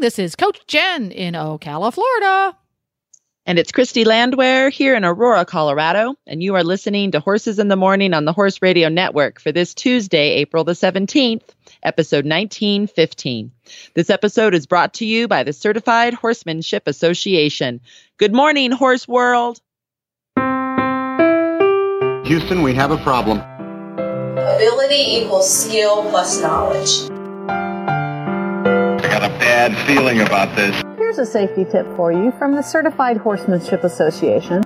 This is Coach Jen in Ocala, Florida. And it's Christy Landwehr here in Aurora, Colorado. And you are listening to Horses in the Morning on the Horse Radio Network for this Tuesday, April the 17th, episode 1915. This episode is brought to you by the Certified Horsemanship Association. Good morning, Horse World. Houston, we have a problem. Ability equals skill plus knowledge. I got a bad feeling about this. Here's a safety tip for you from the Certified Horsemanship Association.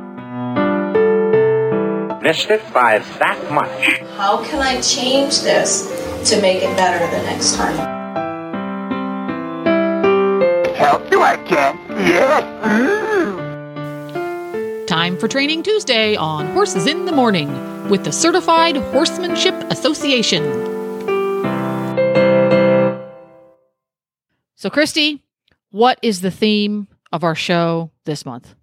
Missed it by that much. How can I change this to make it better the next time? Help you, I can. Yes. Time for Training Tuesday on Horses in the Morning with the Certified Horsemanship Association. So, Christy, what is the theme of our show this month?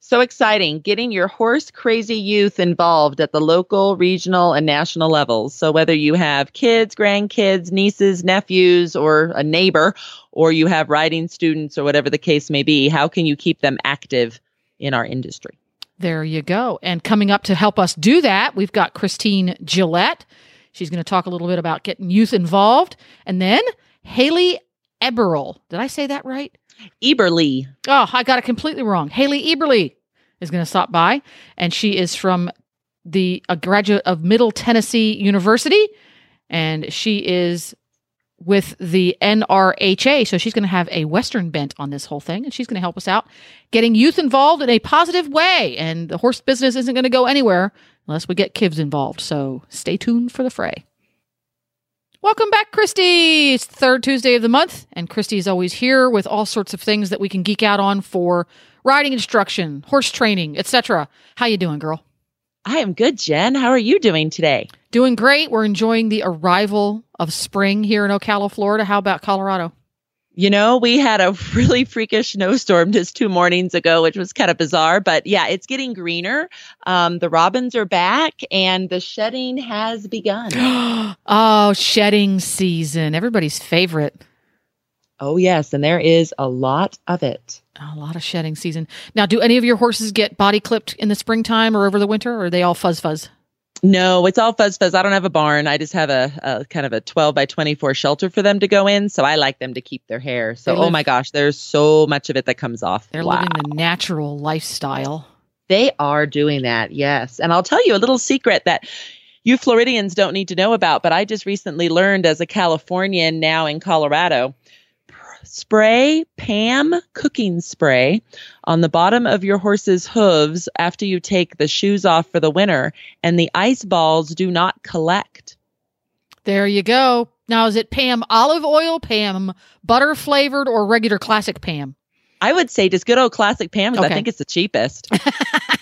So exciting, getting your horse crazy youth involved at the local, regional, and national levels. So whether you have kids, grandkids, nieces, nephews, or a neighbor, or you have riding students, or whatever the case may be, how can you keep them active in our industry? There you go. And coming up to help us do that, we've got Christine Gillette. She's going to talk a little bit about getting youth involved. And then Haley Eberl. Did I say that right? Eberly. Oh, I got it completely wrong. Haley Eberly is going to stop by, and she is from the a graduate of Middle Tennessee University, and she is with the NRHA. So she's going to have a Western bent on this whole thing, and she's going to help us out getting youth involved in a positive way. And the horse business isn't going to go anywhere unless we get kids involved. So stay tuned for the fray. Welcome back, Christy. It's the third Tuesday of the month, and Christy is always here with all sorts of things that we can geek out on for riding instruction, horse training, etc. How you doing, girl? I am good, Jen. How are you doing today? Doing great. We're enjoying the arrival of spring here in Ocala, Florida. How about Colorado? You know, we had a really freakish snowstorm just two mornings ago, which was kind of bizarre. But yeah, it's getting greener. Um, the robins are back and the shedding has begun. oh, shedding season. Everybody's favorite. Oh, yes. And there is a lot of it. A lot of shedding season. Now, do any of your horses get body clipped in the springtime or over the winter, or are they all fuzz fuzz? No, it's all fuzz fuzz. I don't have a barn. I just have a, a, kind of a 12 by 24 shelter for them to go in. So I like them to keep their hair. So, oh live, oh my gosh, there's so much of it that comes off. They're wow. living the natural lifestyle. They are doing that, yes. And I'll tell you a little secret that you Floridians don't need to know about, but I just recently learned as a Californian now in Colorado spray Pam cooking spray on the bottom of your horse's hooves after you take the shoes off for the winter, and the ice balls do not collect. There you go. Now, is it Pam olive oil, Pam butter flavored, or regular classic Pam? I would say just good old classic Pam because okay. I think it's the cheapest.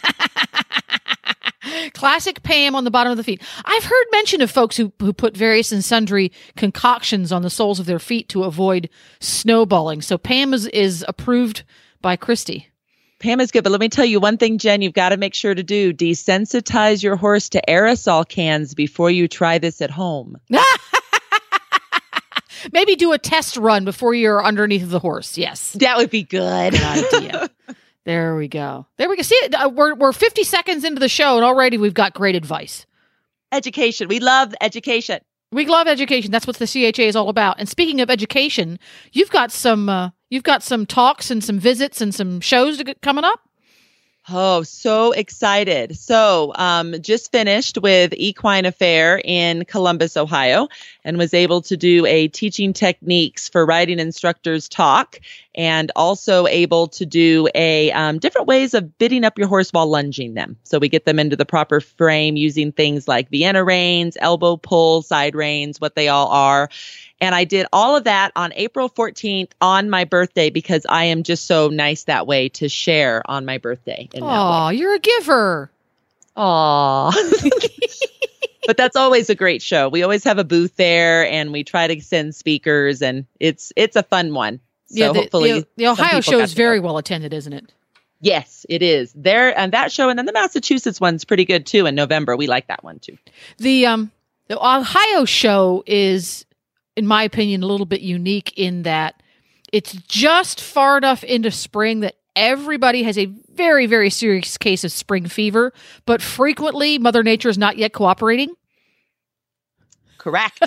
Classic Pam on the bottom of the feet. I've heard mention of folks who, who put various and sundry concoctions on the soles of their feet to avoid snowballing. So Pam is, is approved by Christy. Pam is good, but let me tell you one thing, Jen, you've got to make sure to do desensitize your horse to aerosol cans before you try this at home. Maybe do a test run before you're underneath the horse. Yes. That would be good. Good idea. There we go. There we go. See, uh, we're we're 50 seconds into the show, and already we've got great advice. Education. We love education. We love education. That's what the CHA is all about. And speaking of education, you've got some uh, you've got some talks and some visits and some shows to get, coming up. Oh, so excited. So, um, just finished with Equine Affaire in Columbus, Ohio, and was able to do a teaching techniques for riding instructors talk and also able to do a um, different ways of bitting up your horse while lunging them. So we get them into the proper frame using things like Vienna reins, elbow pull, side reins, what they all are. And I did all of that on April 14th on my birthday because I am just so nice that way to share on my birthday. In. Oh, you're a giver. Aw. but that's always a great show. We always have a booth there and we try to send speakers and it's it's a fun one. So yeah, the, hopefully the, the Ohio show is very well attended, isn't it? Yes, it is. There and that show and then the Massachusetts one's pretty good too in November. We like that one too. The um the Ohio show is, in my opinion, a little bit unique in that it's just far enough into spring that everybody has a very, very serious case of spring fever, but frequently Mother Nature is not yet cooperating. Correct.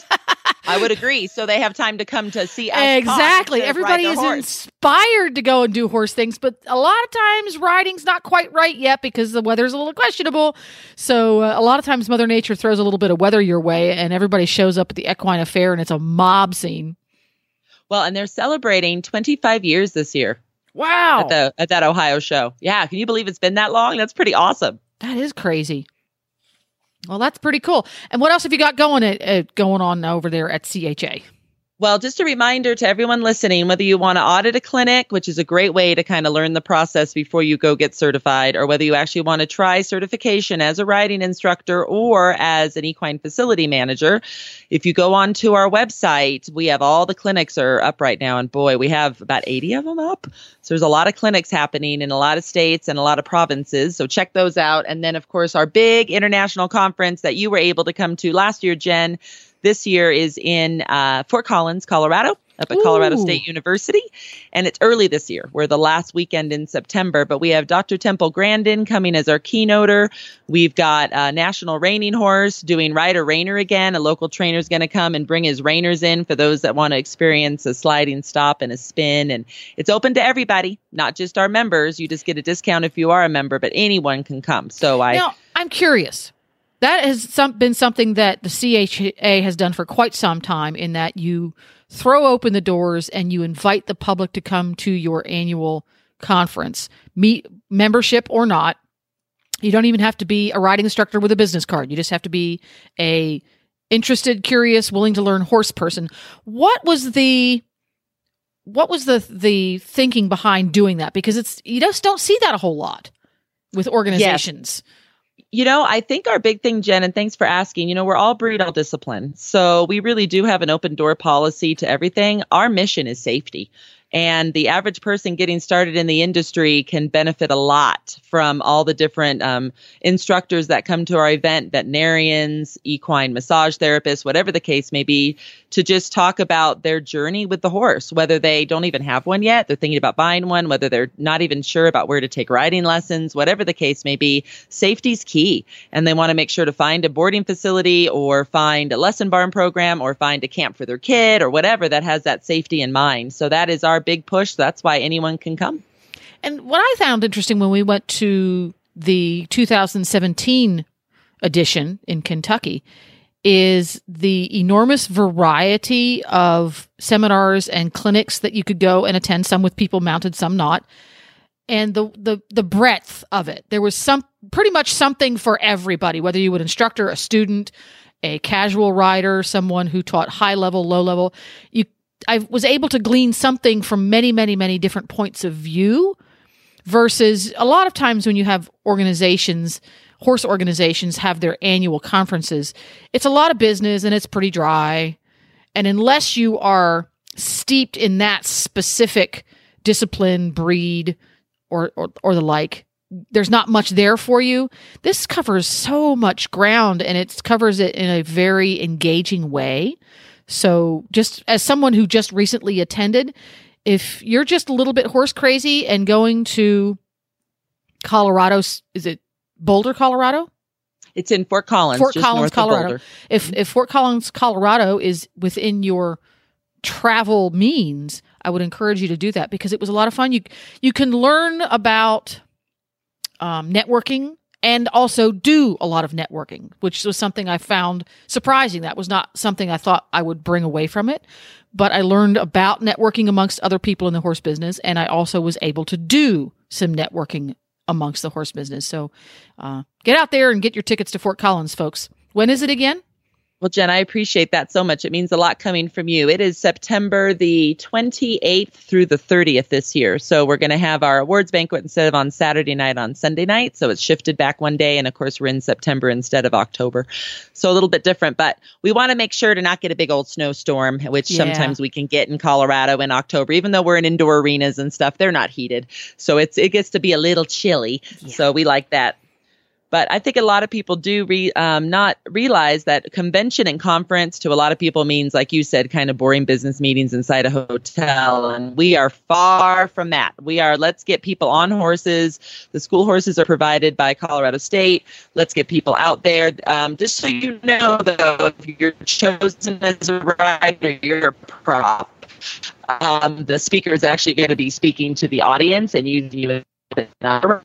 I would agree. So they have time to come to see us. exactly. Everybody is horse. inspired to go and do horse things, but a lot of times riding's not quite right yet because the weather's a little questionable. So uh, a lot of times Mother Nature throws a little bit of weather your way, and everybody shows up at the equine affaire, and it's a mob scene. Well, and they're celebrating 25 years this year Wow, at the at that Ohio show. Yeah, can you believe it's been that long? That's pretty awesome. that is crazy. Well, that's pretty cool. And what else have you got going at, uh, going on over there at CHA? Well, just a reminder to everyone listening whether you want to audit a clinic, which is a great way to kind of learn the process before you go get certified, or whether you actually want to try certification as a riding instructor or as an equine facility manager, if you go onto our website, we have all the clinics are up right now. And boy, we have about 80 of them up. So there's a lot of clinics happening in a lot of states and a lot of provinces. So check those out. And then, of course, our big international conference that you were able to come to last year, Jen this year is in uh, Fort Collins, Colorado, up at Colorado State University. And it's early this year. We're the last weekend in September, but we have Dr. Temple Grandin coming as our keynoter. We've got uh, National Reining Horse doing Ride a Reiner again. A local trainer is going to come and bring his reiners in for those that want to experience a sliding stop and a spin. And it's open to everybody, not just our members. You just get a discount if you are a member, but anyone can come. So I. Now, I'm curious. That has some, been something that the CHA has done for quite some time in that you throw open the doors and you invite the public to come to your annual conference, meet membership or not. You don't even have to be a riding instructor with a business card. You just have to be a interested, curious, willing to learn horse person. What was the what was the the thinking behind doing that? Because it's you just don't see that a whole lot with organizations. You know, I think our big thing, Jen, and thanks for asking, you know, we're all breed, all discipline. So we really do have an open door policy to everything. Our mission is safety. And the average person getting started in the industry can benefit a lot from all the different um, instructors that come to our event, veterinarians, equine massage therapists, whatever the case may be, to just talk about their journey with the horse, whether they don't even have one yet, they're thinking about buying one, whether they're not even sure about where to take riding lessons, whatever the case may be. Safety's key. And they want to make sure to find a boarding facility or find a lesson barn program or find a camp for their kid or whatever that has that safety in mind. So that is our big push. That's why anyone can come. And what I found interesting when we went to the 2017 edition in Kentucky is the enormous variety of seminars and clinics that you could go and attend, some with people mounted, some not. And the, the the breadth of it. There was some pretty much something for everybody, whether you would instructor, a student, a casual rider, someone who taught high level, low level. You I was able to glean something from many, many, many different points of view versus a lot of times when you have organizations, horse organizations have their annual conferences, it's a lot of business and it's pretty dry. And unless you are steeped in that specific discipline, breed, or, or, or the like, there's not much there for you. This covers so much ground and it covers it in a very engaging way. So, just as someone who just recently attended, if you're just a little bit horse crazy and going to Colorado, is it Boulder, Colorado? It's in Fort Collins, Fort just Collins, Colorado. If if Fort Collins, Colorado is within your travel means, I would encourage you to do that because it was a lot of fun. You you can learn about um, networking and also do a lot of networking, which was something I found surprising. That was not something I thought I would bring away from it, but I learned about networking amongst other people in the horse business, and I also was able to do some networking amongst the horse business. So uh, get out there and get your tickets to Fort Collins, folks. When is it again? Well, Jen, I appreciate that so much. It means a lot coming from you. It is September the 28th through the 30th this year. So we're going to have our awards banquet instead of on Saturday night on Sunday night. So it's shifted back one day. And of course, we're in September instead of October. So a little bit different, but we want to make sure to not get a big old snowstorm, which Yeah. sometimes we can get in Colorado in October, even though we're in indoor arenas and stuff, they're not heated. So it's, it gets to be a little chilly. So we like that. But I think a lot of people do re, um, not realize that convention and conference to a lot of people means, like you said, kind of boring business meetings inside a hotel. And we are far from that. We are, let's get people on horses. The school horses are provided by Colorado State. Let's get people out there. Um, just so you know, though, if you're chosen as a rider, you're a prop. Um, the speaker is actually going to be speaking to the audience and using you as a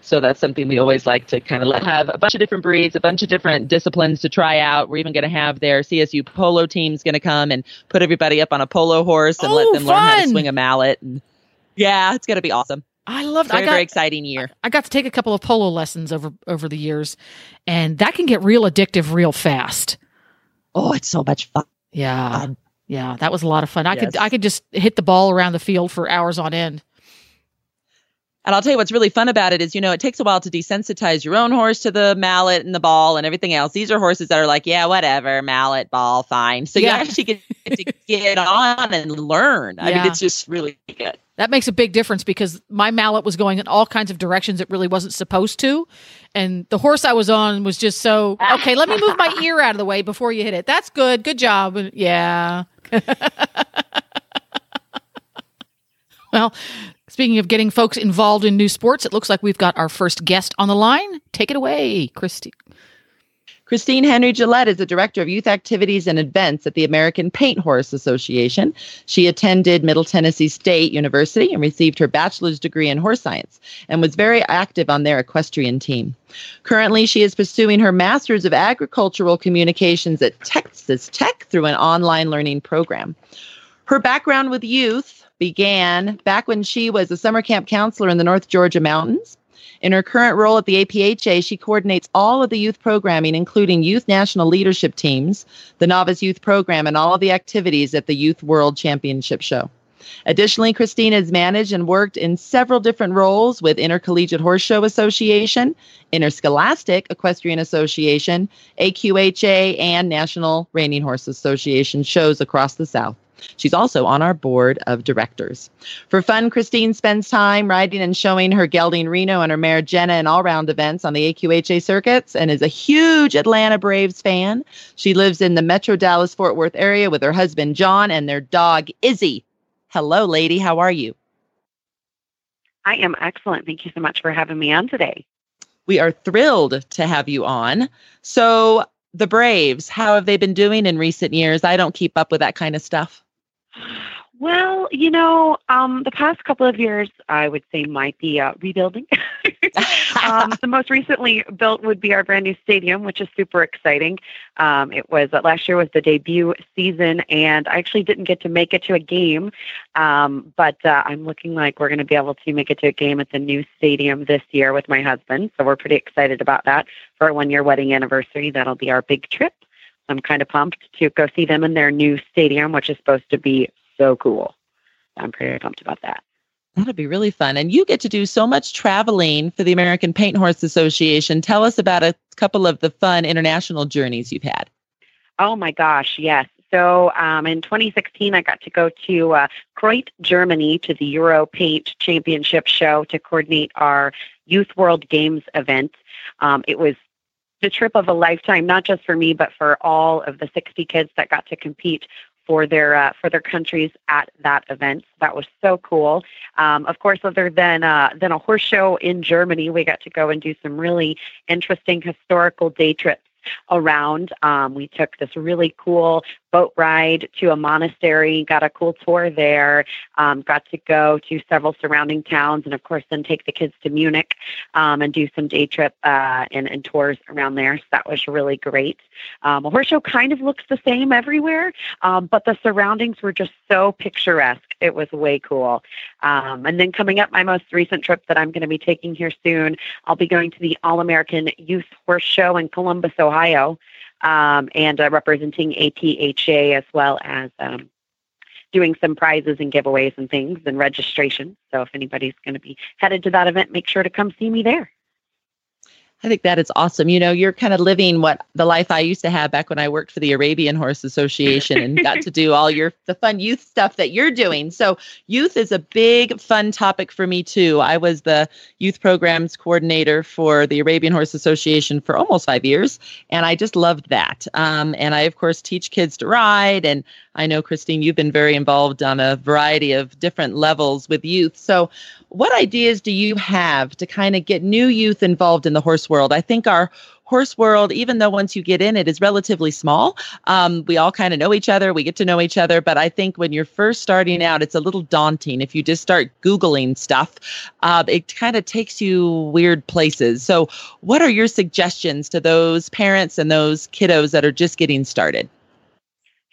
So that's something we always like to kind of let have a bunch of different breeds, a bunch of different disciplines to try out. We're even going to have their CSU polo team's going to come and put everybody up on a polo horse and Oh, let them learn how to swing a mallet. And yeah, it's going to be awesome. I loved. Very, I got. very exciting year. I got to take a couple of polo lessons over over the years, and that can get real addictive real fast. Oh, it's so much fun. Yeah, Um, yeah, that was a lot of fun. I could I could just hit the ball around the field for hours on end. And I'll tell you what's really fun about it is, you know, it takes a while to desensitize your own horse to the mallet and the ball and everything else. These are horses that are like, yeah, whatever, mallet, ball, fine. So Yeah. you actually get to get on and learn. I Yeah. mean, it's just really good. That makes a big difference because my mallet was going in all kinds of directions it really wasn't supposed to. And the horse I was on was just so, okay, let me move my ear out of the way before you hit it. That's good. Good job. Yeah. well, speaking of getting folks involved in new sports, it looks like we've got our first guest on the line. Take it away, Christine. Christine Henry Gillette is the director of youth activities and events at the American Paint Horse Association. She attended Middle Tennessee State University and received her bachelor's degree in horse science and was very active on their equestrian team. Currently, she is pursuing her master's of agricultural communications at Texas Tech through an online learning program. Her background with youth began back when she was a summer camp counselor in the North Georgia mountains. In her current role at the APHA, she coordinates all of the youth programming, including youth national leadership teams, the novice youth program, and all of the activities at the Youth World Championship show. Additionally, Christina has managed and worked in several different roles with Intercollegiate Horse Show Association, Interscholastic Equestrian Association, AQHA, and National Reining Horse Association shows across the South. She's also on our board of directors. For fun, Christine spends time riding and showing her gelding Reno and her mare Jenna in all round events on the AQHA circuits and is a huge Atlanta Braves fan. She lives in the Metro Dallas Fort Worth area with her husband John and their dog Izzy. Hello, lady. How are you? I am excellent. Thank you so much for having me on today. We are thrilled to have you on. So, the Braves, how have they been doing in recent years? I don't keep up with that kind of stuff. Well, you know, um, the past couple of years, I would say might be uh, rebuilding. um, the most recently built would be our brand new stadium, which is super exciting. Um, it was uh, last year was the debut season, and I actually didn't get to make it to a game, um, but uh, I'm looking like we're going to be able to make it to a game at the new stadium this year with my husband. So we're pretty excited about that for our one year wedding anniversary. That'll be our big trip. I'm kind of pumped to go see them in their new stadium, which is supposed to be so cool. I'm pretty pumped about that. That'll be really fun. And you get to do so much traveling for the American Paint Horse Association. Tell us about a couple of the fun international journeys you've had. Oh my gosh, yes. So um, in 2016, I got to go to uh, Kreuth, Germany, to the Euro Paint Championship show to coordinate our Youth World Games event. Um, it was the trip of a lifetime, not just for me, but for all of the 60 kids that got to compete for their uh, for their countries at that event. That was so cool. Um, of course, other than uh, than a horse show in Germany, we got to go and do some really interesting historical day trips around. Um, we took this really cool boat ride to a monastery, got a cool tour there, um, got to go to several surrounding towns, and of course, then take the kids to Munich um, and do some day trip uh, and, and tours around there. So that was really great. Um, a horse show kind of looks the same everywhere, um, but the surroundings were just so picturesque. It was way cool. Um, and then coming up, my most recent trip that I'm going to be taking here soon, I'll be going to the All American Youth Horse Show in Columbus, Ohio. Um, and uh, representing APHA as well as um, doing some prizes and giveaways and things and registration. So if anybody's going to be headed to that event, make sure to come see me there. I think that is awesome. You know, you're kind of living what the life I used to have back when I worked for the Arabian Horse Association and got to do all your the fun youth stuff that you're doing. So, youth is a big fun topic for me too. I was the youth programs coordinator for the Arabian Horse Association for almost 5 years, and I just loved that. Um, and I of course teach kids to ride and I know Christine you've been very involved on a variety of different levels with youth. So, what ideas do you have to kind of get new youth involved in the horse world? I think our horse world, even though once you get in it, is relatively small. Um, we all kind of know each other, we get to know each other. But I think when you're first starting out, it's a little daunting. If you just start Googling stuff, uh, it kind of takes you weird places. So, what are your suggestions to those parents and those kiddos that are just getting started?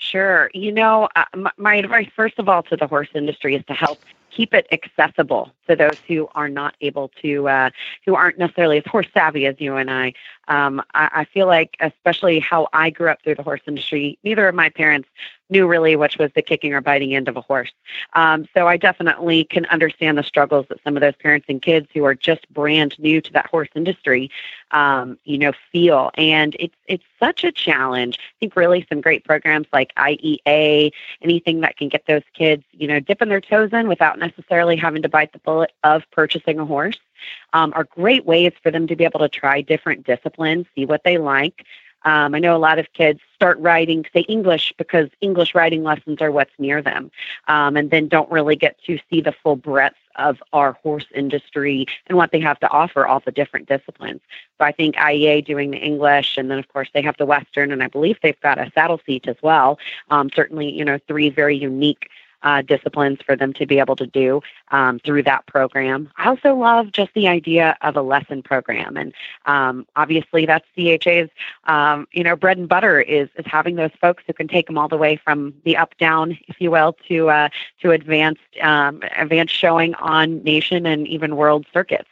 Sure. You know, uh, my, my advice, first of all, to the horse industry is to help keep it accessible to those who are not able to, uh, who aren't necessarily as horse savvy as you and I. Um, I. I feel like, especially how I grew up through the horse industry, neither of my parents knew really which was the kicking or biting end of a horse. Um, so I definitely can understand the struggles that some of those parents and kids who are just brand new to that horse industry, um, you know, feel. And it's it's such a challenge. I think really some great programs like IEA, anything that can get those kids, you know, dipping their toes in without necessarily having to bite the bullet of purchasing a horse. Um, are great ways for them to be able to try different disciplines, see what they like, um, I know a lot of kids start riding, say English, because English riding lessons are what's near them, um, and then don't really get to see the full breadth of our horse industry and what they have to offer, all the different disciplines. So I think IEA doing the English, and then of course they have the Western, and I believe they've got a saddle seat as well. Um, certainly, you know, three very unique uh, disciplines for them to be able to do um, through that program. I also love just the idea of a lesson program, and um, obviously that's CHA's um, you know bread and butter is is having those folks who can take them all the way from the up down, if you will, to uh, to advanced um, advanced showing on nation and even world circuits.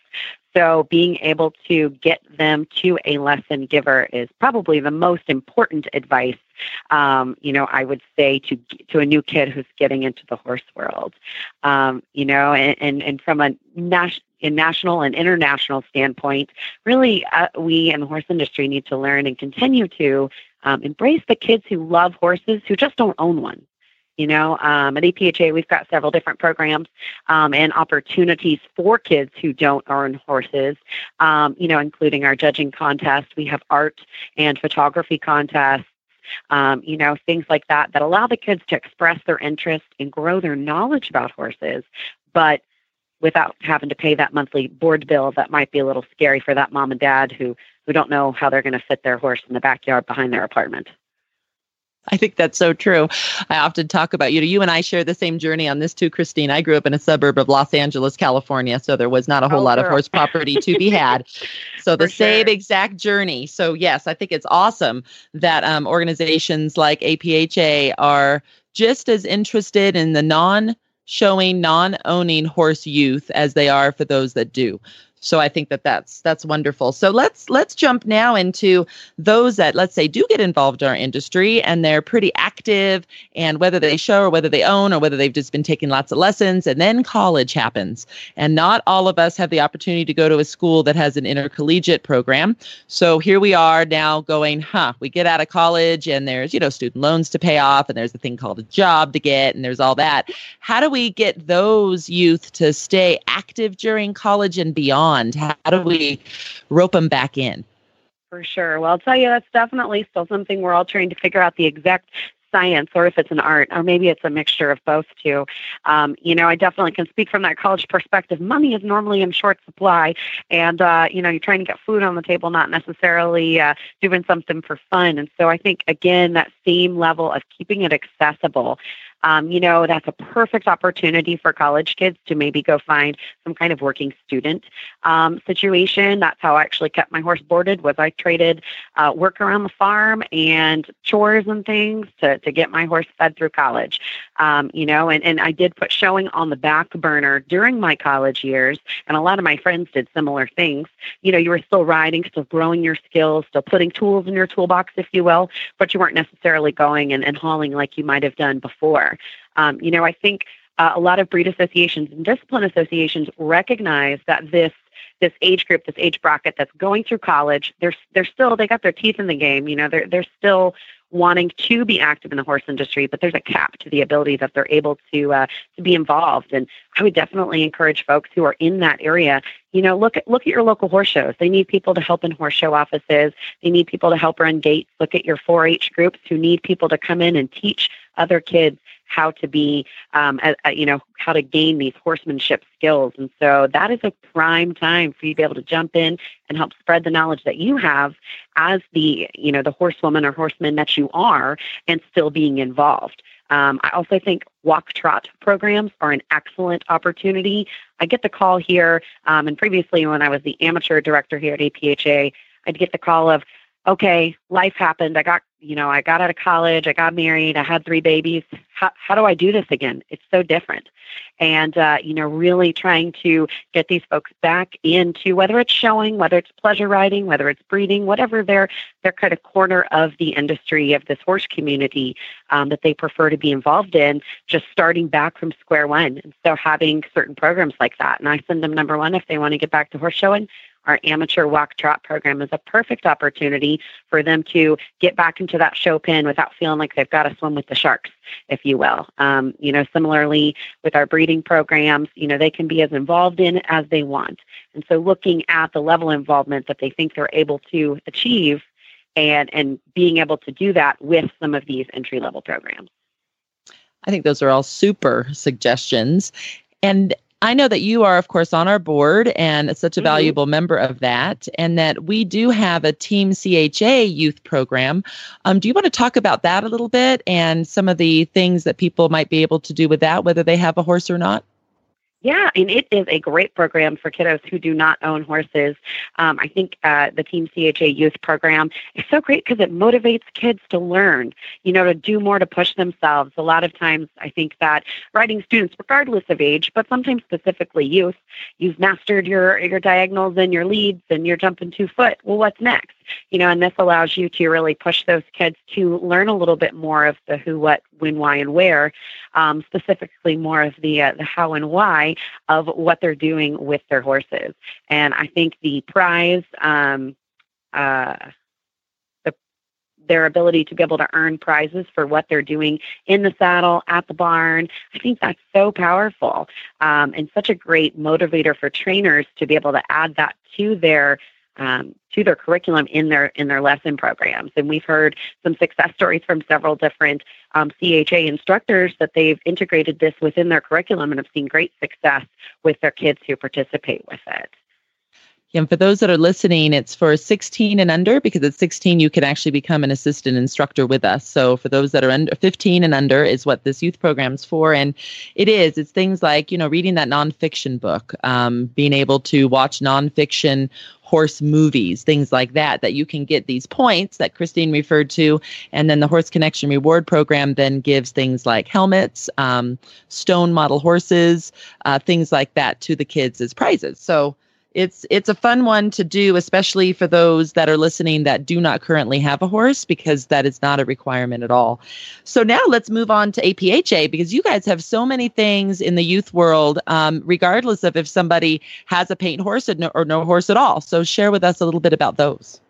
So being able to get them to a lesson giver is probably the most important advice. Um, you know, I would say to to a new kid who's getting into the horse world. Um, you know, and, and and from a national national and international standpoint, really, uh, we in the horse industry need to learn and continue to um, embrace the kids who love horses who just don't own one. You know, um, at APHA, we've got several different programs um, and opportunities for kids who don't own horses, um, you know, including our judging contest. We have art and photography contests. Um, you know, things like that that allow the kids to express their interest and grow their knowledge about horses, but without having to pay that monthly board bill that might be a little scary for that mom and dad who who don't know how they're going to fit their horse in the backyard behind their apartment. I think that's so true. I often talk about, you know, you and I share the same journey on this too, Christine. I grew up in a suburb of Los Angeles, California, so there was not a whole oh, lot girl. of horse property to be had. So the same sure. exact journey. So yes, I think it's awesome that um, organizations like APHA are just as interested in the non showing non owning horse youth as they are for those that do so i think that that's that's wonderful. So let's let's jump now into those that let's say do get involved in our industry and they're pretty active and whether they show or whether they own or whether they've just been taking lots of lessons and then college happens. And not all of us have the opportunity to go to a school that has an intercollegiate program. So here we are now going huh we get out of college and there's you know student loans to pay off and there's a thing called a job to get and there's all that. How do we get those youth to stay active during college and beyond how do we rope them back in? For sure. Well, I'll tell you, that's definitely still something we're all trying to figure out the exact science or if it's an art or maybe it's a mixture of both too um, you know i definitely can speak from that college perspective money is normally in short supply and uh, you know you're trying to get food on the table not necessarily uh, doing something for fun and so i think again that same level of keeping it accessible Um, you know, that's a perfect opportunity for college kids to maybe go find some kind of working student um, situation. That's how I actually kept my horse boarded. Was I traded uh, work around the farm and chores and things to to get my horse fed through college. Um, you know, and and I did put showing on the back burner during my college years, and a lot of my friends did similar things. You know, you were still riding, still growing your skills, still putting tools in your toolbox, if you will, but you weren't necessarily going and, and hauling like you might have done before. Um, you know, I think uh, a lot of breed associations and discipline associations recognize that this this age group, this age bracket that's going through college, they're they're still they got their teeth in the game. You know, they're they're still wanting to be active in the horse industry, but there's a cap to the ability that they're able to uh, to be involved. And I would definitely encourage folks who are in that area, you know, look at look at your local horse shows. They need people to help in horse show offices. They need people to help run gates. Look at your 4-H groups who need people to come in and teach other kids how to be, um, a, a, you know, how to gain these horsemanship skills. And so that is a prime time for you to be able to jump in and help spread the knowledge that you have as the, you know, the horsewoman or horseman that you are and still being involved. Um, I also think walk trot programs are an excellent opportunity. I get the call here, um, and previously when I was the amateur director here at APHA, I'd get the call of, okay, life happened. I got, you know, I got out of college, I got married, I had three babies. How, how do I do this again? It's so different. And, uh, you know, really trying to get these folks back into whether it's showing, whether it's pleasure riding, whether it's breeding, whatever their, their kind of corner of the industry of this horse community um, that they prefer to be involved in, just starting back from square one. And so having certain programs like that. And I send them number one if they want to get back to horse showing our amateur walk trot program is a perfect opportunity for them to get back into that show pen without feeling like they've got to swim with the sharks, if you will. Um, you know, similarly with our breeding programs, you know, they can be as involved in as they want. And so looking at the level of involvement that they think they're able to achieve and and being able to do that with some of these entry level programs. I think those are all super suggestions. And I know that you are, of course, on our board and such a mm-hmm. valuable member of that, and that we do have a Team CHA youth program. Um, do you want to talk about that a little bit and some of the things that people might be able to do with that, whether they have a horse or not? Yeah, and it is a great program for kiddos who do not own horses. Um, I think uh, the Team CHA Youth Program is so great because it motivates kids to learn, you know, to do more to push themselves. A lot of times, I think that riding students, regardless of age, but sometimes specifically youth, you've mastered your your diagonals and your leads, and you're jumping two foot. Well, what's next? You know, and this allows you to really push those kids to learn a little bit more of the who, what, when, why, and where, um, specifically more of the uh, the how and why of what they're doing with their horses. And I think the prize, um, uh, the their ability to be able to earn prizes for what they're doing in the saddle at the barn, I think that's so powerful um, and such a great motivator for trainers to be able to add that to their um, to their curriculum in their in their lesson programs. And we've heard some success stories from several different um, CHA instructors that they've integrated this within their curriculum and have seen great success with their kids who participate with it. And for those that are listening, it's for 16 and under because at 16 you can actually become an assistant instructor with us. So for those that are under 15 and under is what this youth program's for, and it is. It's things like you know reading that nonfiction book, um, being able to watch nonfiction horse movies, things like that, that you can get these points that Christine referred to. And then the Horse Connection Reward Program then gives things like helmets, um, stone model horses, uh, things like that to the kids as prizes. So it's it's a fun one to do especially for those that are listening that do not currently have a horse because that is not a requirement at all. So now let's move on to apha because you guys have so many things in the youth world um, regardless of if somebody has a paint horse or no, or no horse at all. So share with us a little bit about those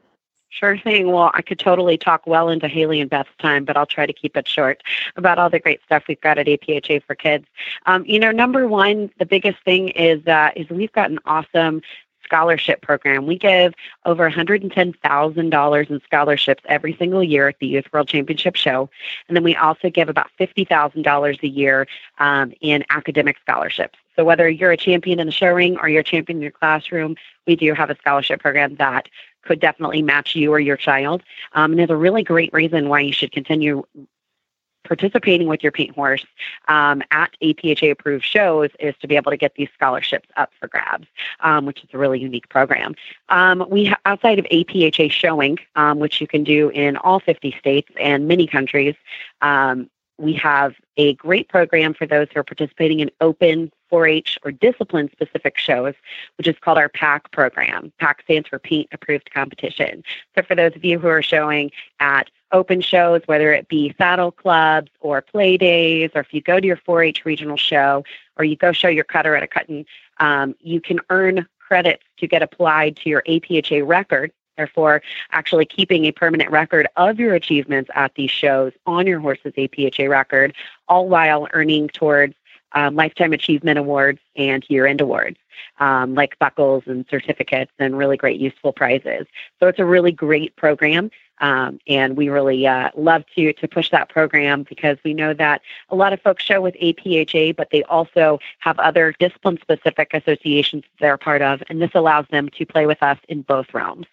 Sure thing. Well, I could totally talk well into Haley and Beth's time, but I'll try to keep it short about all the great stuff we've got at APHA for kids. Um, you know, number one, the biggest thing is uh, is we've got an awesome scholarship program. We give over $110,000 in scholarships every single year at the Youth World Championship Show. And then we also give about $50,000 a year um, in academic scholarships. So whether you're a champion in the show ring or you're a champion in your classroom, we do have a scholarship program that could definitely match you or your child. Um, and there's a really great reason why you should continue participating with your paint horse um, at APHA approved shows is to be able to get these scholarships up for grabs, um, which is a really unique program. Um, we ha- outside of APHA showing, um, which you can do in all 50 states and many countries. We have a great program for those who are participating in open 4 H or discipline specific shows, which is called our PAC program. PAC stands for Paint Approved Competition. So, for those of you who are showing at open shows, whether it be saddle clubs or play days, or if you go to your 4 H regional show or you go show your cutter at a cutting, um, you can earn credits to get applied to your APHA record Therefore, actually keeping a permanent record of your achievements at these shows on your horse's APHA record, all while earning towards um, lifetime achievement awards and year end awards, um, like buckles and certificates and really great useful prizes. So it's a really great program. Um, and we really uh, love to to push that program because we know that a lot of folks show with APHA, but they also have other discipline specific associations they're part of, and this allows them to play with us in both realms.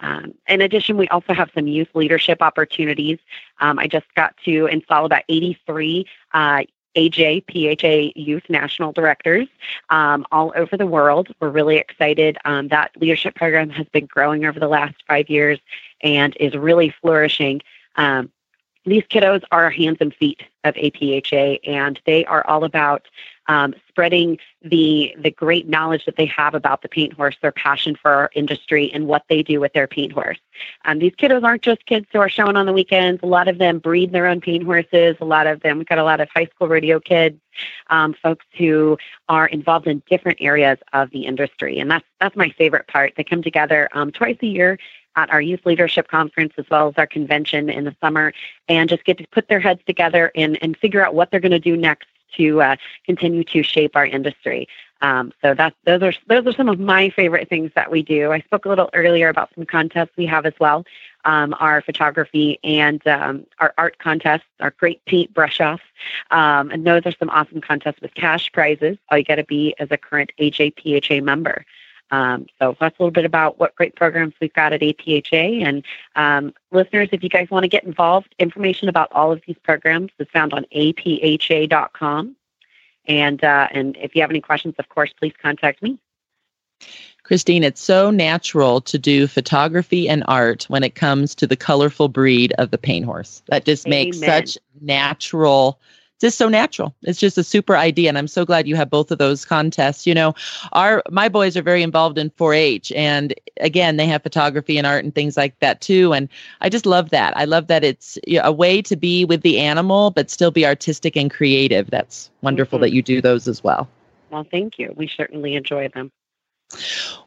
Um, in addition, we also have some youth leadership opportunities. Um, I just got to install about 83 uh, AJ, PHA Youth National Directors um, all over the world. We're really excited. Um, that leadership program has been growing over the last five years and is really flourishing. Um, these kiddos are hands and feet of APHA, and they are all about um, spreading the the great knowledge that they have about the paint horse, their passion for our industry, and what they do with their paint horse. Um, these kiddos aren't just kids who are showing on the weekends. A lot of them breed their own paint horses. A lot of them, we've got a lot of high school rodeo kids, um, folks who are involved in different areas of the industry, and that's that's my favorite part. They come together um, twice a year at our youth leadership conference as well as our convention in the summer and just get to put their heads together and, and figure out what they're going to do next to uh, continue to shape our industry. Um, so that those are those are some of my favorite things that we do. I spoke a little earlier about some contests we have as well. Um, our photography and um, our art contests, our great paint brush off, um, and those are some awesome contests with cash prizes. All you got to be as a current AJPHA member. Um, so that's a little bit about what great programs we've got at APHA. And um, listeners, if you guys want to get involved, information about all of these programs is found on apha.com. And uh, and if you have any questions, of course, please contact me. Christine, it's so natural to do photography and art when it comes to the colorful breed of the paint horse. That just Amen. makes such natural just so natural. It's just a super idea, and I'm so glad you have both of those contests. You know, our my boys are very involved in 4-H, and again, they have photography and art and things like that too. And I just love that. I love that it's a way to be with the animal, but still be artistic and creative. That's wonderful mm-hmm. that you do those as well. Well, thank you. We certainly enjoy them.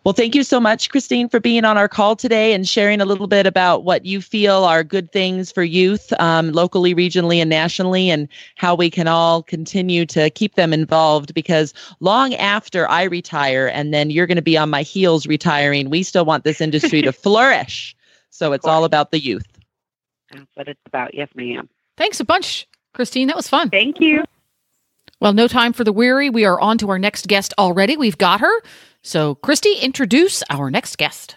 Well, thank you so much, Christine, for being on our call today and sharing a little bit about what you feel are good things for youth um, locally, regionally, and nationally, and how we can all continue to keep them involved. Because long after I retire, and then you're going to be on my heels retiring, we still want this industry to flourish. So it's all about the youth. That's what it's about. Yes, ma'am. Thanks a bunch, Christine. That was fun. Thank you. Well, no time for the weary. We are on to our next guest already. We've got her. So, Christy, introduce our next guest.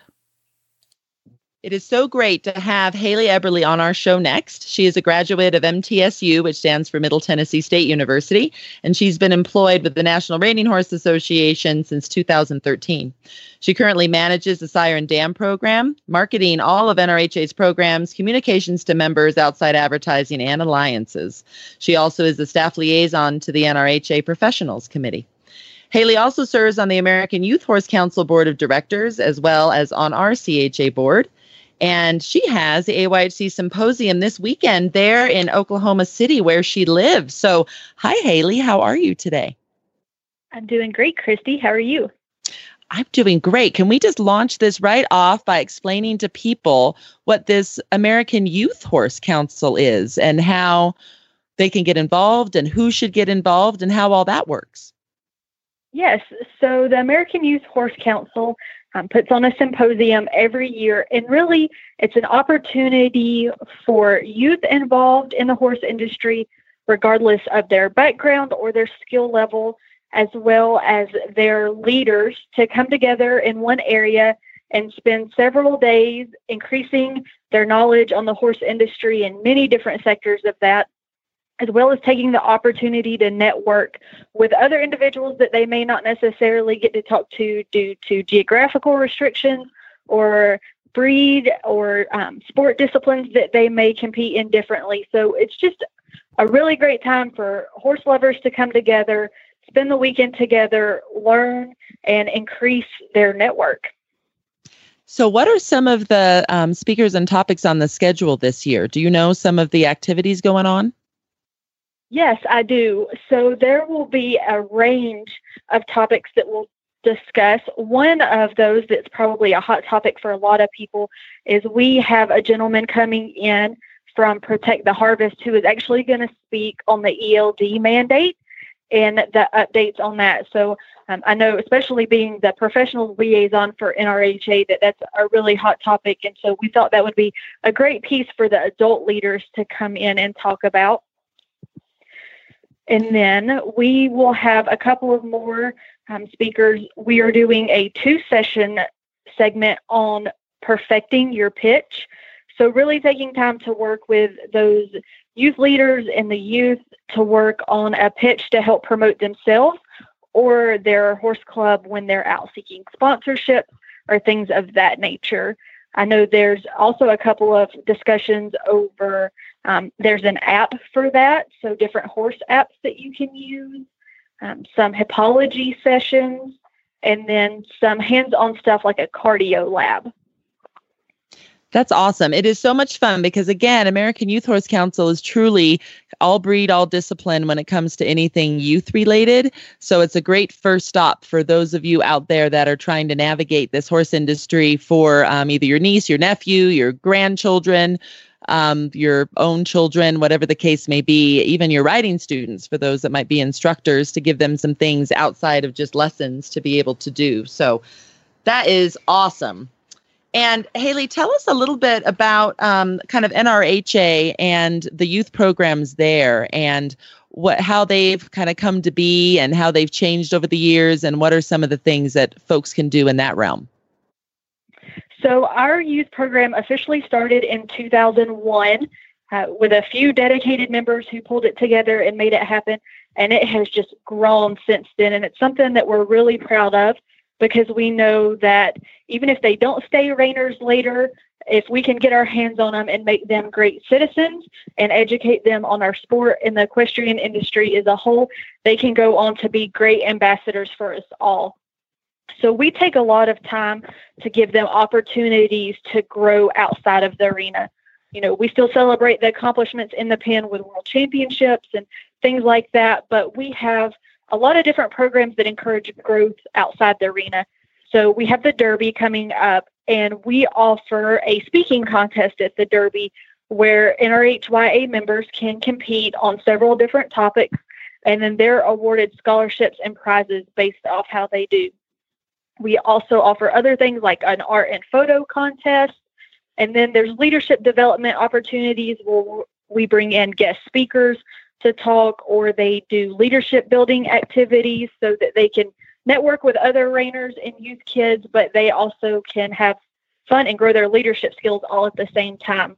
It is so great to have Haley Eberly on our show next. She is a graduate of MTSU, which stands for Middle Tennessee State University, and she's been employed with the National Reining Horse Association since 2013. She currently manages the Sire and Dam program, marketing all of NRHA's programs, communications to members, outside advertising, and alliances. She also is the staff liaison to the NRHA Professionals Committee. Haley also serves on the American Youth Horse Council Board of Directors as well as on our CHA board. And she has the AYHC symposium this weekend there in Oklahoma City where she lives. So, hi, Haley. How are you today? I'm doing great, Christy. How are you? I'm doing great. Can we just launch this right off by explaining to people what this American Youth Horse Council is and how they can get involved and who should get involved and how all that works? Yes. So the American Youth Horse Council um, puts on a symposium every year, and really it's an opportunity for youth involved in the horse industry, regardless of their background or their skill level, as well as their leaders, to come together in one area and spend several days increasing their knowledge on the horse industry and many different sectors of that as well as taking the opportunity to network with other individuals that they may not necessarily get to talk to due to geographical restrictions or breed or um, sport disciplines that they may compete in differently. So it's just a really great time for horse lovers to come together, spend the weekend together, learn, and increase their network. So, what are some of the um, speakers and topics on the schedule this year? Do you know some of the activities going on? Yes, I do. So, there will be a range of topics that we'll discuss. One of those that's probably a hot topic for a lot of people is we have a gentleman coming in from Protect the Harvest who is actually going to speak on the ELD mandate and the updates on that. So um, I know, especially being the professional liaison for NRHA, that that's a really hot topic. And so we thought that would be a great piece for the adult leaders to come in and talk about. And then we will have a couple of more um, speakers. We are doing a two session segment on perfecting your pitch. So, really taking time to work with those youth leaders and the youth to work on a pitch to help promote themselves or their horse club when they're out seeking sponsorship or things of that nature. I know there's also a couple of discussions over um, there's an app for that, so different horse apps that you can use, um, some hippology sessions, and then some hands on stuff like a cardio lab. That's awesome. It is so much fun because, again, American Youth Horse Council is truly all breed, all discipline when it comes to anything youth related. So it's a great first stop for those of you out there that are trying to navigate this horse industry for um, either your niece, your nephew, your grandchildren, um, your own children, whatever the case may be, even your riding students, for those that might be instructors, to give them some things outside of just lessons to be able to do. So that is awesome. And Haley, tell us a little bit about um, kind of NRHA and the youth programs there, and what how they've kind of come to be, and how they've changed over the years, and what are some of the things that folks can do in that realm. So our youth program officially started in 2001 uh, with a few dedicated members who pulled it together and made it happen, and it has just grown since then. And it's something that we're really proud of because we know that even if they don't stay reiners later, if we can get our hands on them and make them great citizens and educate them on our sport and the equestrian industry as a whole, they can go on to be great ambassadors for us all. So we take a lot of time to give them opportunities to grow outside of the arena. You know, we still celebrate the accomplishments in the pen with world championships and things like that, but we have a lot of different programs that encourage growth outside the arena. So we have the Derby coming up, and we offer a speaking contest at the Derby where NRHYA members can compete on several different topics, and then they're awarded scholarships and prizes based off how they do. We also offer other things like an art and photo contest, and then there's leadership development opportunities where we bring in guest speakers to talk or they do leadership building activities so that they can network with other reiners and youth kids, but they also can have fun and grow their leadership skills all at the same time.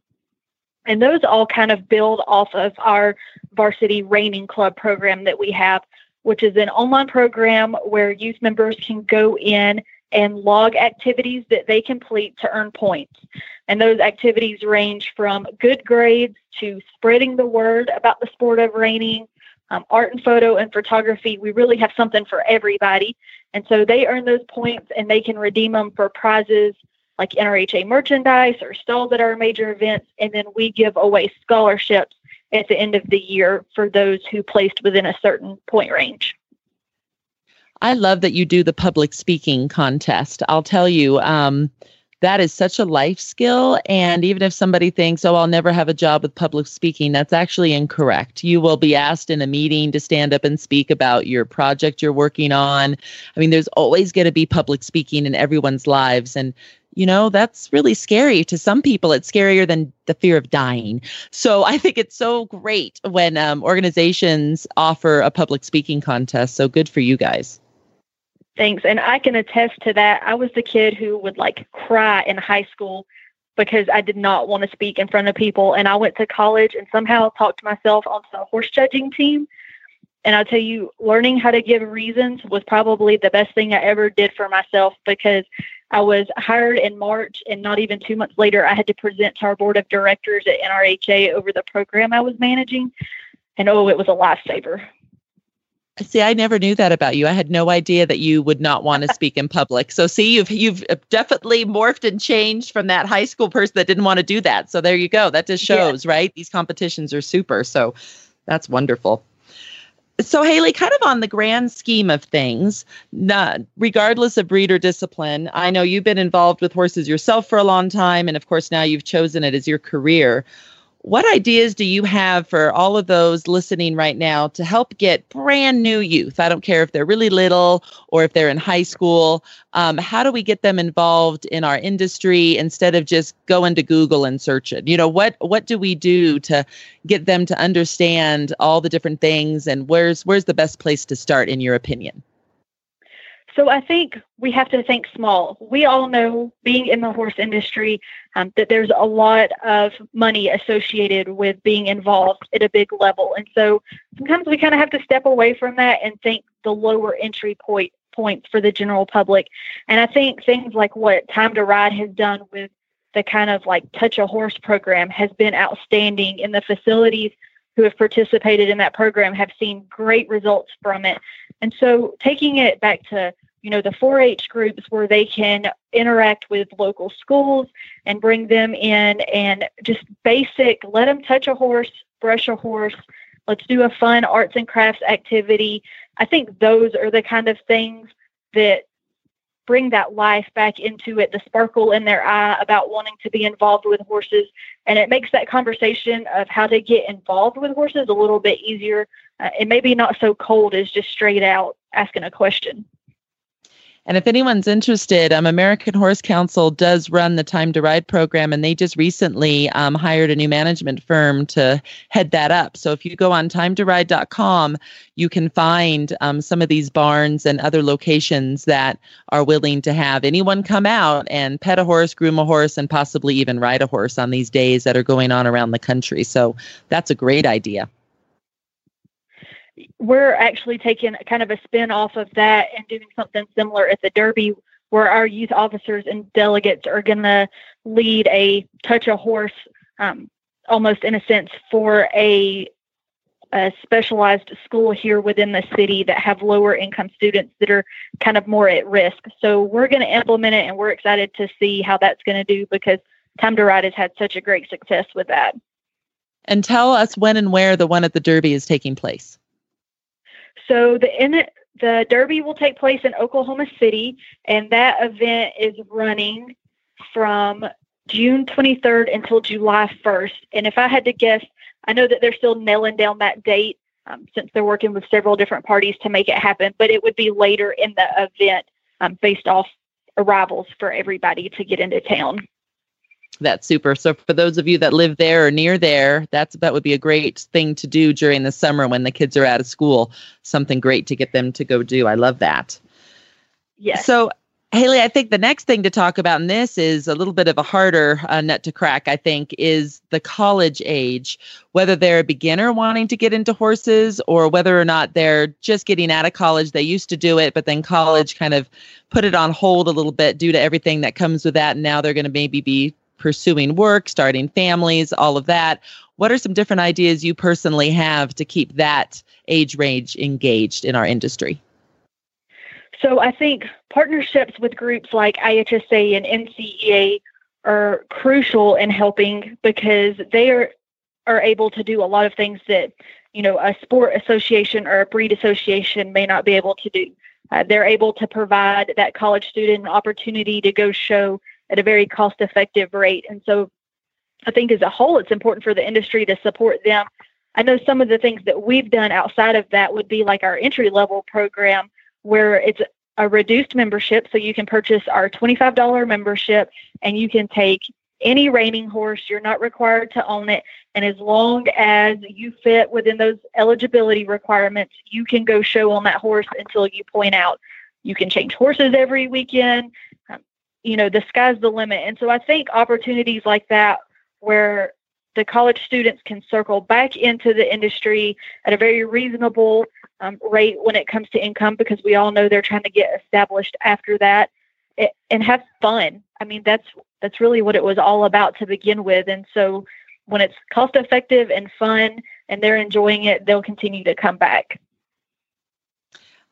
And those all kind of build off of our varsity reining club program that we have, which is an online program where youth members can go in and log activities that they complete to earn points. And those activities range from good grades to spreading the word about the sport of reining, um, art and photo and photography. We really have something for everybody. And so they earn those points and they can redeem them for prizes like NRHA merchandise or stalls at our major events. And then we give away scholarships at the end of the year for those who placed within a certain point range. I love that you do the public speaking contest. I'll tell you, um, that is such a life skill. And even if somebody thinks, oh, I'll never have a job with public speaking, that's actually incorrect. You will be asked in a meeting to stand up and speak about your project you're working on. I mean, there's always going to be public speaking in everyone's lives. And you know that's really scary to some people it's scarier than the fear of dying so i think it's so great when um, organizations offer a public speaking contest so good for you guys Thanks. And I can attest to that. I was the kid who would like cry in high school because I did not want to speak in front of people. And I went to college and somehow talked myself onto a horse judging team. And I'll tell you, learning how to give reasons was probably the best thing I ever did for myself because I was hired in March, and not even two months later, I had to present to our board of directors at NRHA over the program I was managing. And oh, it was a lifesaver. See, I never knew that about you. I had no idea that you would not want to speak in public. So, see, you've you've definitely morphed and changed from that high school person that didn't want to do that. So there you go. That just shows, yeah. right? These competitions are super. So that's wonderful. So, Haley, kind of on the grand scheme of things, not, regardless of breed or discipline, I know you've been involved with horses yourself for a long time, and of course, now you've chosen it as your career. What ideas do you have for all of those listening right now to help get brand new youth? I don't care if they're really little or if they're in high school. Um, how do we get them involved in our industry instead of just going to Google and searching? You know, what what do we do to get them to understand all the different things and where's where's the best place to start in your opinion? So I think we have to think small. We all know, being in the horse industry, um, that there's a lot of money associated with being involved at a big level, and so sometimes we kind of have to step away from that and think the lower entry point points for the general public. And I think things like what Time to Ride has done with the kind of like Touch a Horse program has been outstanding, and the facilities who have participated in that program have seen great results from it. And so taking it back to you know the 4-H groups where they can interact with local schools and bring them in and just basic let them touch a horse, brush a horse, let's do a fun arts and crafts activity. I think those are the kind of things that bring that life back into it, the sparkle in their eye about wanting to be involved with horses. And it makes that conversation of how to get involved with horses a little bit easier. Uh, it may be not so cold as just straight out asking a question. And if anyone's interested, um, American Horse Council does run the Time to Ride program, and they just recently um, hired a new management firm to head that up. So if you go on timetoride.com, you can find um, some of these barns and other locations that are willing to have anyone come out and pet a horse, groom a horse, and possibly even ride a horse on these days that are going on around the country. So that's a great idea we're actually taking kind of a spin off of that and doing something similar at the Derby, where our youth officers and delegates are going to lead a touch a horse, um, almost in a sense, for a, a specialized school here within the city that have lower income students that are kind of more at risk. So we're going to implement it, and we're excited to see how that's going to do because Time to Ride has had such a great success with that. And tell us when and where the one at the Derby is taking place. So the in the Derby will take place in Oklahoma City, and that event is running from June 23rd until July 1st. And if I had to guess, I know that they're still nailing down that date um, since they're working with several different parties to make it happen, but it would be later in the event um, based off arrivals for everybody to get into town. That's super. So for those of you that live there or near there, that's that would be a great thing to do during the summer when the kids are out of school. Something great to get them to go do. I love that. Yes. So Haley, I think the next thing to talk about in this is a little bit of a harder uh, nut to crack. I think is the college age, whether they're a beginner wanting to get into horses or whether or not they're just getting out of college. They used to do it, but then college kind of put it on hold a little bit due to everything that comes with that. And now they're going to maybe be pursuing work, starting families, all of that. What are some different ideas you personally have to keep that age range engaged in our industry? So I think partnerships with groups like IHSA and NCEA are crucial in helping because they are are able to do a lot of things that you know a sport association or a breed association may not be able to do. Uh, they're able to provide that college student opportunity to go show at a very cost effective rate. And so I think as a whole, it's important for the industry to support them. I know some of the things that we've done outside of that would be like our entry level program, where it's a reduced membership. So you can purchase our $25 membership and you can take any reining horse. You're not required to own it. And as long as you fit within those eligibility requirements, you can go show on that horse until you point out. You can change horses every weekend. You know, the sky's the limit. And so I think opportunities like that where the college students can circle back into the industry at a very reasonable um, rate when it comes to income because we all know they're trying to get established after that and have fun. I mean, that's that's really what it was all about to begin with. And so when it's cost effective and fun and they're enjoying it, they'll continue to come back.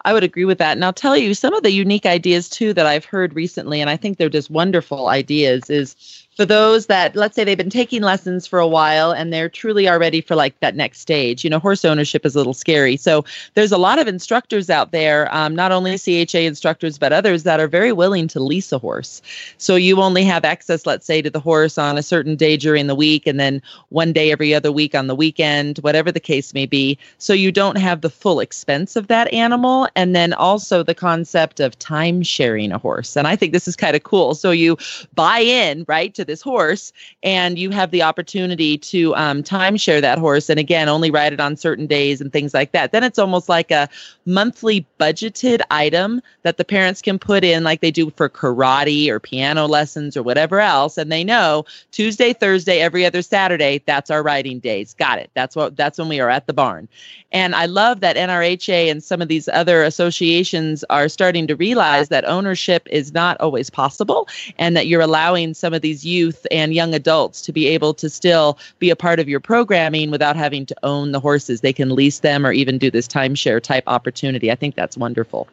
I would agree with that. And I'll tell you some of the unique ideas too that I've heard recently, and I think they're just wonderful ideas, is for those that let's say they've been taking lessons for a while and they're truly are ready for like that next stage. You know horse ownership is a little scary. So there's a lot of instructors out there um, not only cha instructors but others that are very willing to lease a horse. So you only have access let's say to the horse on a certain day during the week and then one day every other week on the weekend whatever the case may be. So you don't have the full expense of that animal. And then also the concept of time sharing a horse. And i think this is kind of cool. So you buy in right to this horse and you have the opportunity to um, timeshare that horse and again only ride it on certain days and things like that then it's almost like a monthly budgeted item that the parents can put in like they do for karate or piano lessons or whatever else and they know tuesday thursday every other saturday that's our riding days. Got it. That's what that's when we are at the barn. And i love that nrha and some of these other associations are starting to realize that ownership is not always possible and that you're allowing some of these youth and young adults to be able to still be a part of your programming without having to own the horses. They can lease them or even do this timeshare type opportunity. I think that's wonderful.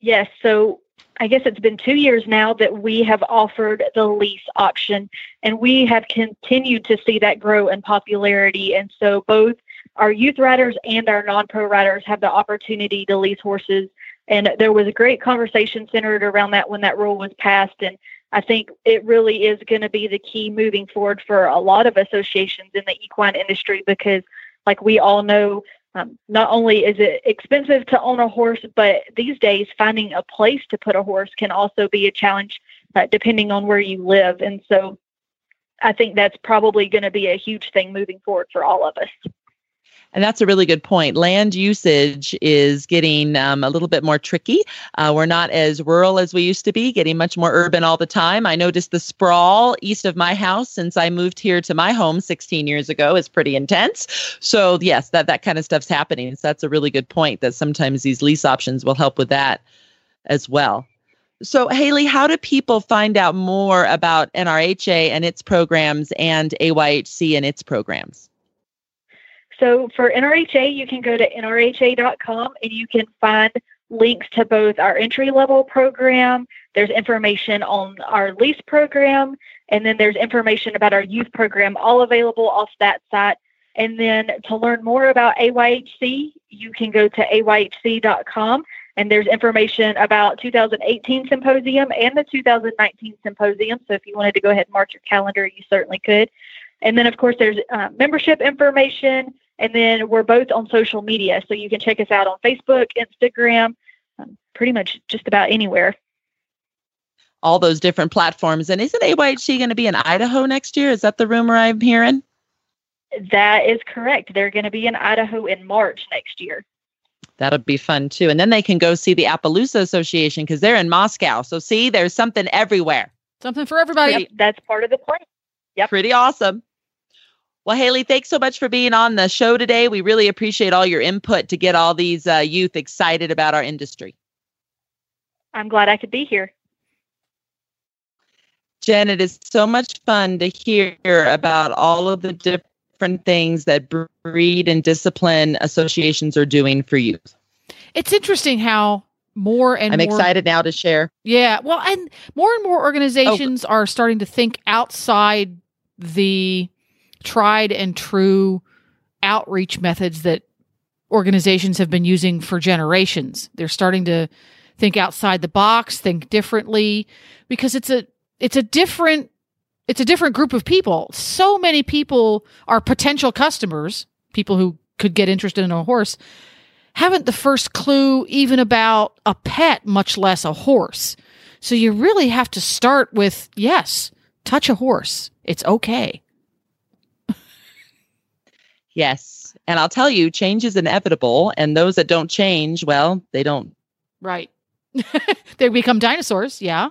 Yes. So I guess it's been two years now that we have offered the lease option, and we have continued to see that grow in popularity. And so both our youth riders and our non pro riders have the opportunity to lease horses. And there was a great conversation centered around that when that rule was passed. And I think it really is going to be the key moving forward for a lot of associations in the equine industry because, like we all know, um, not only is it expensive to own a horse, but these days finding a place to put a horse can also be a challenge uh, depending on where you live. And so I think that's probably going to be a huge thing moving forward for all of us. And that's a really good point. Land usage is getting um, a little bit more tricky. Uh, we're not as rural as we used to be, getting much more urban all the time. I noticed the sprawl east of my house since I moved here to my home 16 years ago is pretty intense. So, yes, that, that kind of stuff's happening. So, that's a really good point that sometimes these lease options will help with that as well. So, Haley, how do people find out more about NRHA and its programs and AYHC and its programs? So for NRHA, you can go to nrha.com and you can find links to both our entry level program. There's information on our lease program, and then there's information about our youth program, all available off that site. And then to learn more about AYHC, you can go to ayhc.com and there's information about 2018 symposium and the 2019 symposium. So if you wanted to go ahead and mark your calendar, you certainly could. And then, of course, there's uh, membership information, and then we're both on social media. So you can check us out on Facebook, Instagram, um, pretty much just about anywhere. All those different platforms. And isn't AYHC going to be in Idaho next year? Is that the rumor I'm hearing? That is correct. They're going to be in Idaho in March next year. That'll be fun too. And then they can go see the Appaloosa Association because they're in Moscow. So, see, there's something everywhere. Something for everybody. Yep, that's part of the plan. Yep. Pretty awesome. Well, Haley, thanks so much for being on the show today. We really appreciate all your input to get all these uh, youth excited about our industry. I'm glad I could be here. Jen, it is so much fun to hear about all of the different things that breed and discipline associations are doing for youth. It's interesting how more and I'm more, excited now to share. Yeah, well, and more and more organizations oh. are starting to think outside the tried and true outreach methods that organizations have been using for generations. They're starting to think outside the box, think differently because it's a it's a different it's a different group of people. So many people are potential customers, people who could get interested in a horse, haven't the first clue even about a pet, much less a horse. So you really have to start with yes, touch a horse. It's okay. Yes. And I'll tell you, change is inevitable. And those that don't change, well, they don't. Right. they become dinosaurs. Yeah.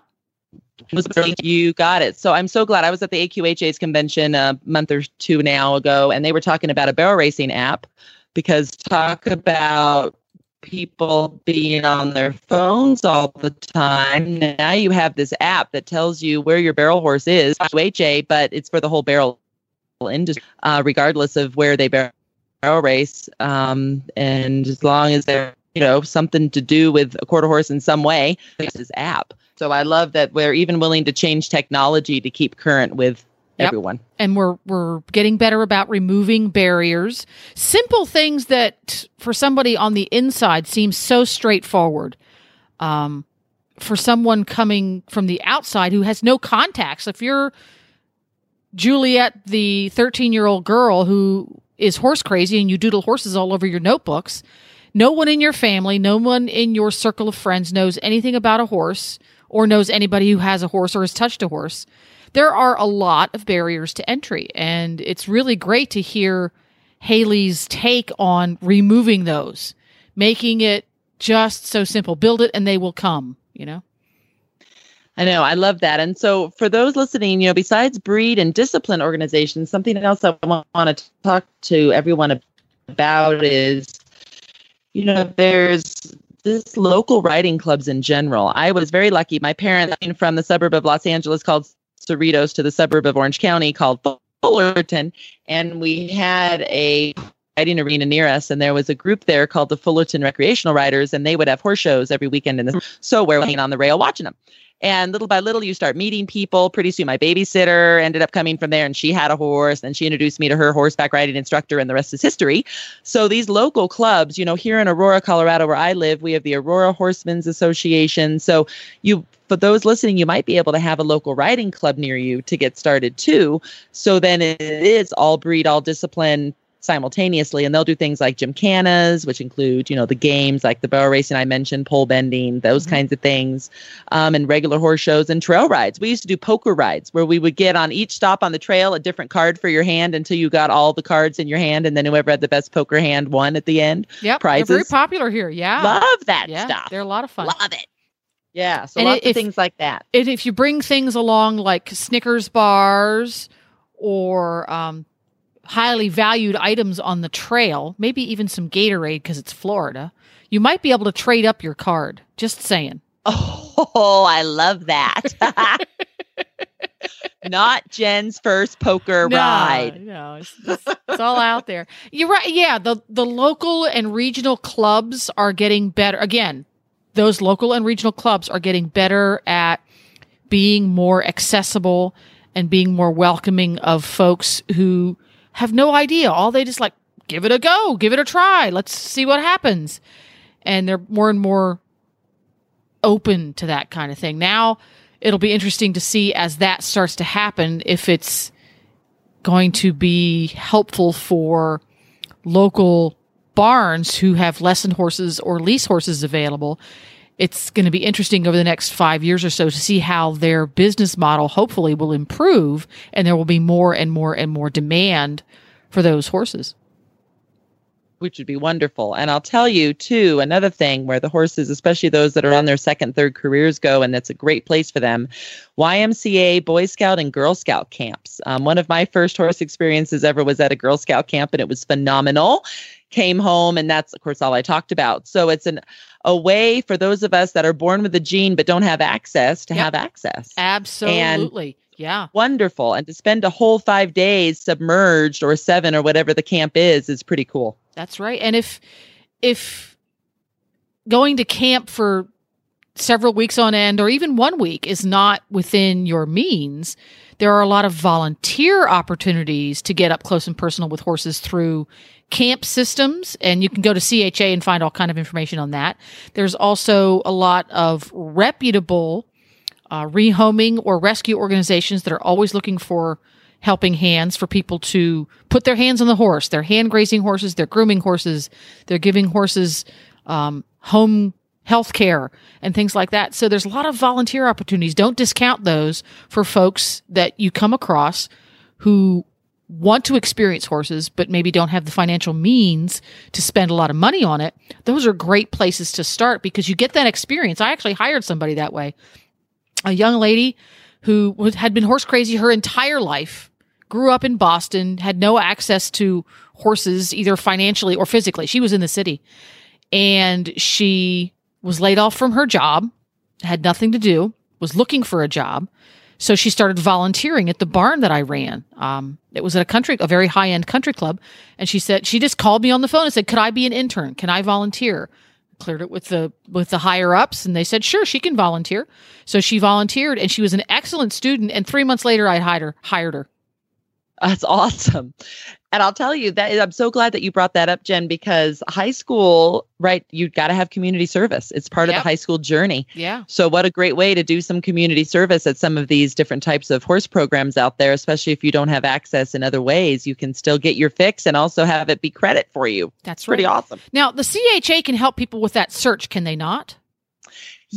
You got it. So I'm so glad. I was at the AQHA's convention a month or two now ago, and they were talking about a barrel racing app because talk about people being on their phones all the time. Now you have this app that tells you where your barrel horse is, AQHA, but it's for the whole barrel industry, uh, regardless of where they barrel race. Um, and as long as they're you know something to do with a quarter horse in some way, this is app. So I love that we're even willing to change technology to keep current with Yep. everyone. and we're we're getting better about removing barriers simple things that for somebody on the inside seems so straightforward um, for someone coming from the outside who has no contacts if you're juliet the 13 year old girl who is horse crazy and you doodle horses all over your notebooks no one in your family no one in your circle of friends knows anything about a horse or knows anybody who has a horse or has touched a horse. There are a lot of barriers to entry and it's really great to hear haley's take on removing those making it just so simple. Build it and they will come you know I know, I love that. And so, for those listening, you know, besides breed and discipline organizations, something else I want, to talk to everyone about is, you know, there's this local riding clubs in general. I was very lucky. My parents came from the suburb of Los Angeles called Cerritos to the suburb of Orange County called Fullerton, and we had a riding arena near us, and there was a group there called the Fullerton Recreational Riders, and they would have horse shows every weekend the so we're hanging on the rail watching them. And little by little, you start meeting people. Pretty soon, my babysitter ended up coming from there, and she had a horse. And she introduced me to her horseback riding instructor, and the rest is history. So these local clubs, you know, here in Aurora, Colorado, where I live, we have the Aurora Horsemen's Association. So you, for those listening, you might be able to have a local riding club near you to get started too. So then it is all breed, all discipline simultaneously and they'll do things like gymkhanas which include you know the games like the barrel racing i mentioned pole bending those Mm-hmm. kinds of things um, and regular horse shows and trail rides. We used to do poker rides where we would get on each stop on the trail a different card for your hand until you got all the cards in your hand and then whoever had the best poker hand won at the end. Yep prizes they're very popular here yeah. Love that yeah stuff. they're a lot of fun. Love it. Yeah so And lots of things like that. and if you bring things along like Snickers bars or um, highly valued items on the trail, maybe even some Gatorade because it's Florida, you might be able to trade up your card. Just saying. oh i love that not jen's first poker No, ride No, it's, it's, it's all out there. You're right. Yeah, the the local and regional clubs are getting better. Again, those local and regional clubs are getting better at being more accessible and being more welcoming of folks who have no idea. All they just like give it a go, give it a try. Let's see what happens. And they're more and more open to that kind of thing. Now it'll be interesting to see as that starts to happen if it's going to be helpful for local barns who have lesson horses or lease horses available. It's going to be interesting over the next five years or so to see how their business model hopefully will improve and there will be more and more and more demand for those horses. which would be wonderful. And I'll tell you too, another thing where the horses, especially those that are on their second, third careers, go, and that's a great place for them. YMCA, Boy Scout, and Girl Scout camps. Um, one of my first horse experiences ever was at a Girl Scout camp, and it was phenomenal. Came home, and that's of course all I talked about. So it's an a way for those of us that are born with a gene but don't have access to Yep. have access. Absolutely. yeah. Wonderful. And to spend a whole five days submerged or seven or whatever the camp is is pretty cool. That's right. And if if going to camp for several weeks on end or even one week is not within your means, there are a lot of volunteer opportunities to get up close and personal with horses through camp systems and you can go to CHA and find all kind of information on that. There's also a lot of reputable uh, rehoming or rescue organizations that are always looking for helping hands for people to put their hands on the horse. They're hand grazing horses, they're grooming horses, they're giving horses um, home health care and things like that. So there's a lot of volunteer opportunities. Don't discount those for folks that you come across who want to experience horses, but maybe don't have the financial means to spend a lot of money on it. Those are great places to start because you get that experience. I actually hired somebody that way a young lady who had been horse crazy her entire life, grew up in Boston, had no access to horses either financially or physically. She was in the city and she was laid off from her job, had nothing to do, was looking for a job. So she started volunteering at the barn that I ran. Um, it was at a country, a very high end country club. And she said, she just called me on the phone and said, could I be an intern? Can I volunteer? Cleared it with the, with the higher ups. And they said, sure, she can volunteer. So she volunteered and she was an excellent student. And three months later, I hired her, hired her. That's awesome. And I'll tell you that I'm so glad that you brought that up, Jen, because high school, right, you've got to have community service. It's part Yep. of the high school journey. Yeah. So, what a great way to do some community service at some of these different types of horse programs out there, especially if you don't have access in other ways. You can still get your fix and also have it be credit for you. That's Pretty right. awesome. Now, the CHA can help people with that search, can they not?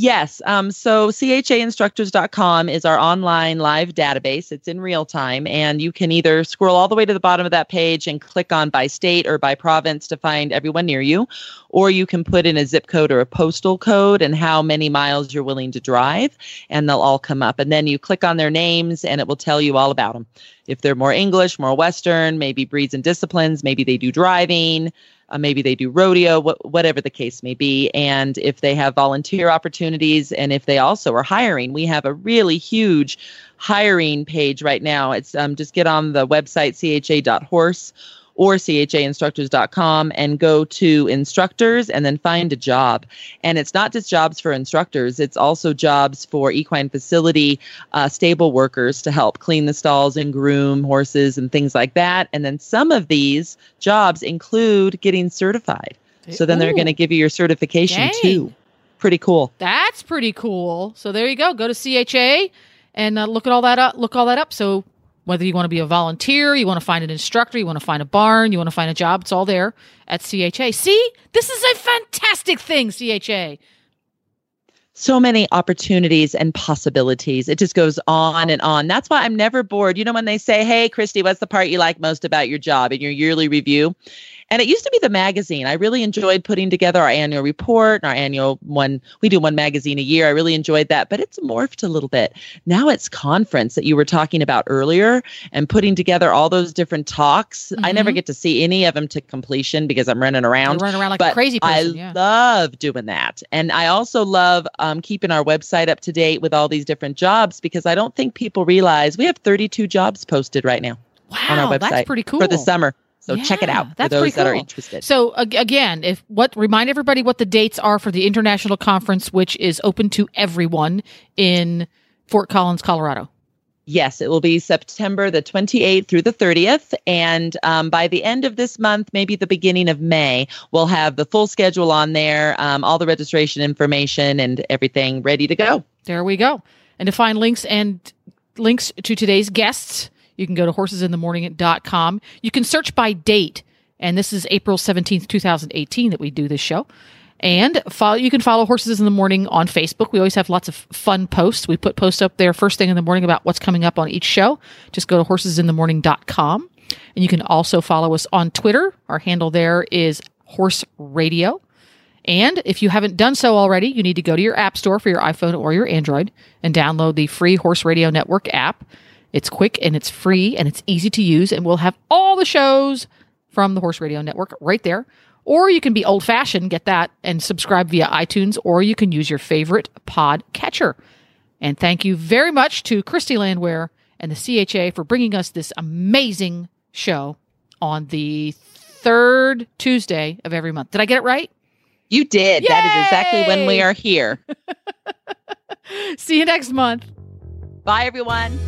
Yes. Um, so chainstructors.com is our online live database. It's in real time, and you can either scroll all the way to the bottom of that page and click on by state or by province to find everyone near you, or you can put in a zip code or a postal code and how many miles you're willing to drive, and they'll all come up. And then you click on their names, and it will tell you all about them. If they're more English, more Western, maybe breeds and disciplines, maybe they do driving uh, maybe they do rodeo, wh- whatever the case may be. And if they have volunteer opportunities and if they also are hiring, we have a really huge hiring page right now. It's um, just get on the website cha.horse or chainstructors.com and go to instructors and then find a job. And it's not just jobs for instructors, it's also jobs for equine facility uh, stable workers to help clean the stalls and groom horses and things like that. And then some of these jobs include getting certified. So then they're going to give you your certification Dang. too. Pretty cool. That's pretty cool. So there you go. Go to CHA and uh, look at all that up. Look all that up. So whether you want to be a volunteer, you want to find an instructor, you want to find a barn, you want to find a job, it's all there at CHA. See, this is a fantastic thing, CHA. so many opportunities and possibilities. It just goes on and on. That's why I'm never bored. You know, when they say, Hey, Christy, what's the part you like most about your job in your yearly review? And it used to be the magazine. I really enjoyed putting together our annual report and our annual one. We do one magazine a year. I really enjoyed that, but it's morphed a little bit. Now it's conference that you were talking about earlier and putting together all those different talks. I never Mhm. get to see any of them to completion because I'm running around You run around like a but crazy person. I yeah. love doing that. And I also love um, keeping our website up to date with all these different jobs because I don't think people realize we have 32 jobs posted right now wow, on our website that's pretty cool. for the summer. So check it Yeah, out for that's those pretty that are cool. interested. So again, if what remind everybody what the dates are for the international conference, which is open to everyone in Fort Collins, Colorado. Yes, it will be September the 28th through the 30th. And um, by the end of this month, maybe the beginning of May, we'll have the full schedule on there, um, all the registration information and everything ready to go. There we go. And to find links and links to today's guests, you can go to horsesinthemorning.com. You can search by date. And this is April 17th, 2018 that we do this show. And follow, you can follow Horses in the Morning on Facebook. We always have lots of fun posts. We put posts up there first thing in the morning about what's coming up on each show. Just go to horsesinthemorning.com. And you can also follow us on Twitter. Our handle there is Horse Radio. And if you haven't done so already, you need to go to your app store for your iPhone or your Android and download the free Horse Radio Network app. It's quick and it's free and it's easy to use, and we'll have all the shows from the Horse Radio Network right there. Or you can be old fashioned, get that, and subscribe via iTunes, or you can use your favorite pod catcher. And thank you very much to Christy Landwehr and the CHA for bringing us this amazing show on the third Tuesday of every month. Did I get it right? You did. That is exactly when we are here. See you next month. Bye, everyone.